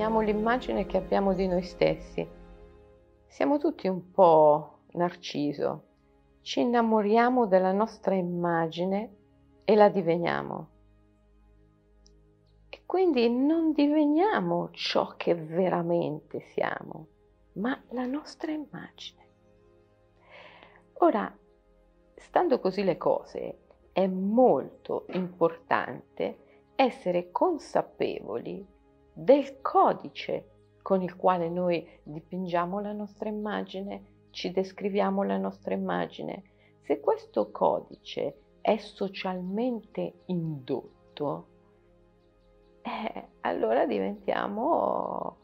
disegniamo l'immagine che abbiamo di noi stessi. Siamo tutti un po' narciso, ci innamoriamo della nostra immagine e la diveniamo. E quindi non diveniamo ciò che veramente siamo, ma la nostra immagine. Ora, stando così le cose, è molto importante essere consapevoli del codice con il quale noi dipingiamo la nostra immagine, ci descriviamo la nostra immagine. Se questo codice è socialmente indotto, eh, allora diventiamo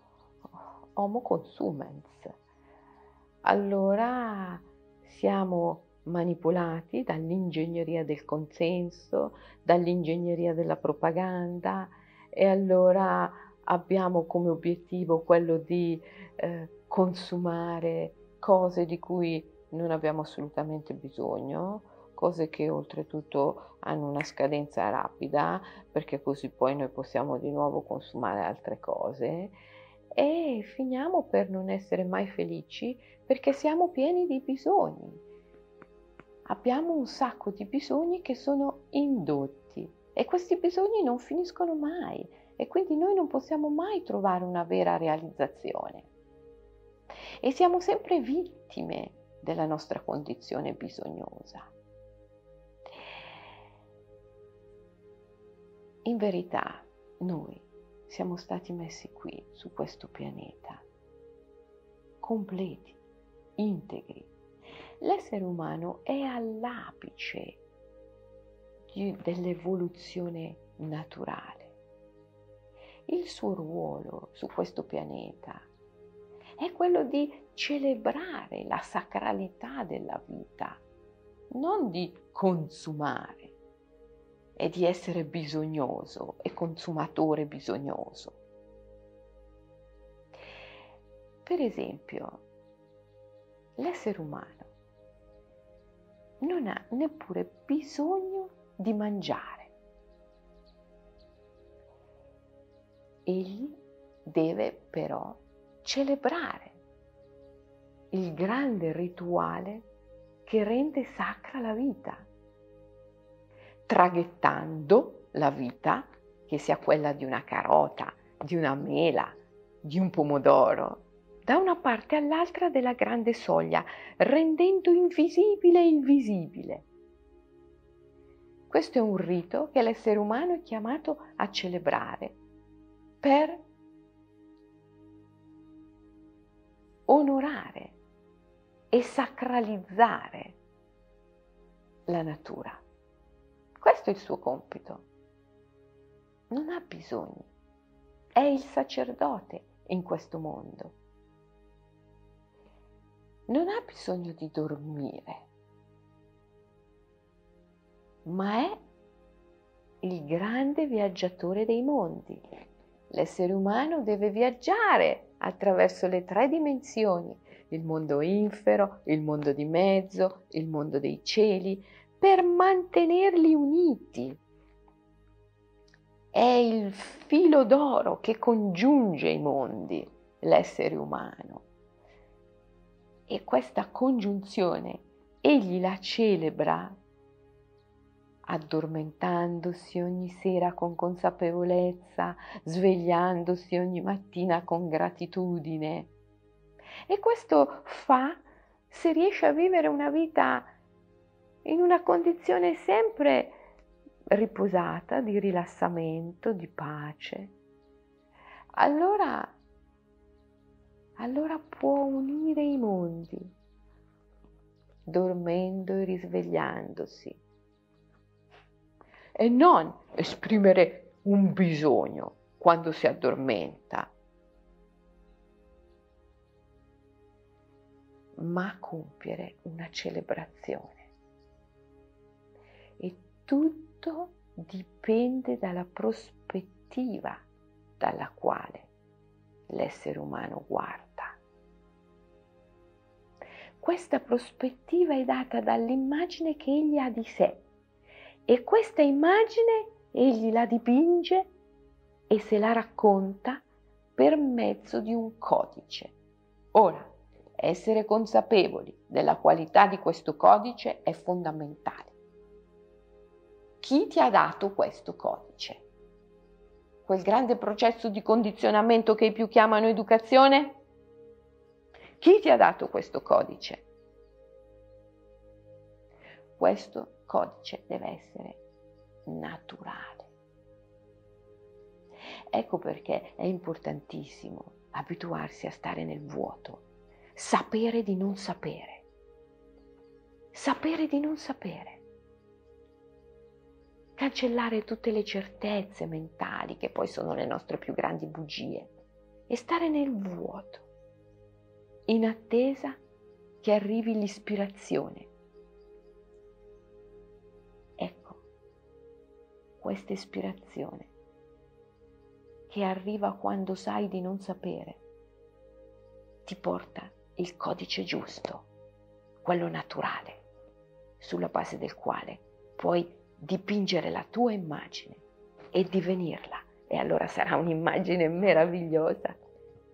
homo consumens. Allora siamo manipolati dall'ingegneria del consenso, dall'ingegneria della propaganda e allora abbiamo come obiettivo quello di eh, consumare cose di cui non abbiamo assolutamente bisogno, cose che oltretutto hanno una scadenza rapida, perché così poi noi possiamo di nuovo consumare altre cose e finiamo per non essere mai felici perché siamo pieni di bisogni. Abbiamo un sacco di bisogni che sono indotti e questi bisogni non finiscono mai e quindi noi non possiamo mai trovare una vera realizzazione. E siamo sempre vittime della nostra condizione bisognosa. In verità, noi siamo stati messi qui, su questo pianeta, completi, integri. L'essere umano è all'apice dell'evoluzione naturale il suo ruolo su questo pianeta è quello di celebrare la sacralità della vita, non di consumare e di essere bisognoso e consumatore bisognoso. Per esempio, l'essere umano non ha neppure bisogno di mangiare. Egli deve però celebrare il grande rituale che rende sacra la vita, traghettando la vita, che sia quella di una carota, di una mela, di un pomodoro, da una parte all'altra della grande soglia, rendendo invisibile il visibile. Questo è un rito che l'essere umano è chiamato a celebrare per onorare e sacralizzare la natura. Questo è il suo compito. Non ha bisogno. È il sacerdote in questo mondo. Non ha bisogno di dormire, ma è il grande viaggiatore dei mondi L'essere umano deve viaggiare attraverso le tre dimensioni, il mondo infero, il mondo di mezzo, il mondo dei cieli, per mantenerli uniti. È il filo d'oro che congiunge i mondi, l'essere umano. E questa congiunzione egli la celebra addormentandosi ogni sera con consapevolezza, svegliandosi ogni mattina con gratitudine. E questo fa se riesce a vivere una vita in una condizione sempre riposata, di rilassamento, di pace. Allora, allora può unire i mondi, dormendo e risvegliandosi e non esprimere un bisogno quando si addormenta, ma compiere una celebrazione. E tutto dipende dalla prospettiva dalla quale l'essere umano guarda. Questa prospettiva è data dall'immagine che egli ha di sé e questa immagine egli la dipinge e se la racconta per mezzo di un codice. Ora, essere consapevoli della qualità di questo codice è fondamentale. Chi ti ha dato questo codice? Quel grande processo di condizionamento che i più chiamano educazione? Chi ti ha dato questo codice? Questo codice deve essere naturale. Ecco perché è importantissimo abituarsi a stare nel vuoto, sapere di non sapere, sapere di non sapere, cancellare tutte le certezze mentali che poi sono le nostre più grandi bugie e stare nel vuoto, in attesa che arrivi l'ispirazione. Questa ispirazione che arriva quando sai di non sapere, ti porta il codice giusto, quello naturale, sulla base del quale puoi dipingere la tua immagine e divenirla. E allora sarà un'immagine meravigliosa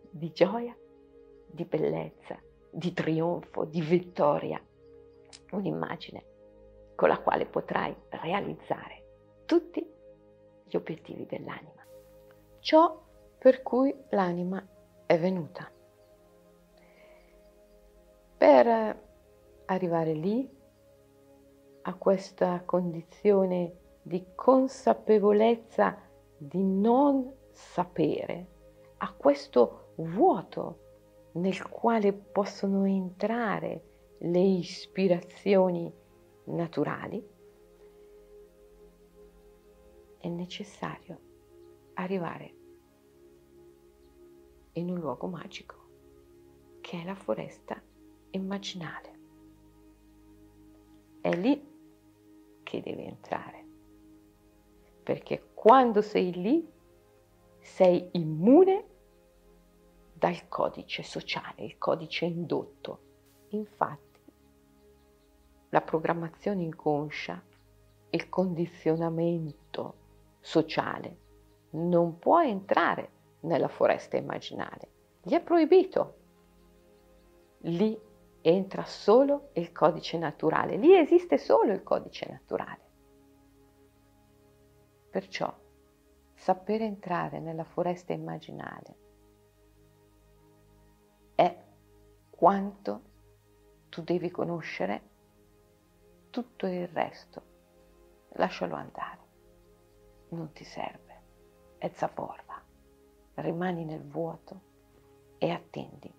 di gioia, di bellezza, di trionfo, di vittoria. Un'immagine con la quale potrai realizzare tutti gli obiettivi dell'anima ciò per cui l'anima è venuta. Per arrivare lì, a questa condizione di consapevolezza di non sapere, a questo vuoto nel quale possono entrare le ispirazioni naturali, è necessario arrivare in un luogo magico che è la foresta immaginale. È lì che devi entrare, perché quando sei lì sei immune dal codice sociale, il codice indotto. Infatti, la programmazione inconscia, il condizionamento sociale non può entrare nella foresta immaginale. Gli è proibito. Lì entra solo il codice naturale, lì esiste solo il codice naturale. Perciò sapere entrare nella foresta immaginale è quanto tu devi conoscere tutto il resto. Lascialo andare, non ti serve e zavorra. Rimani nel vuoto e attendi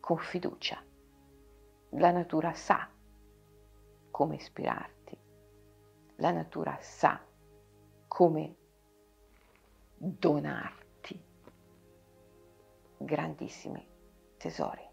con fiducia. La natura sa come ispirarti. La natura sa come donarti grandissimi tesori.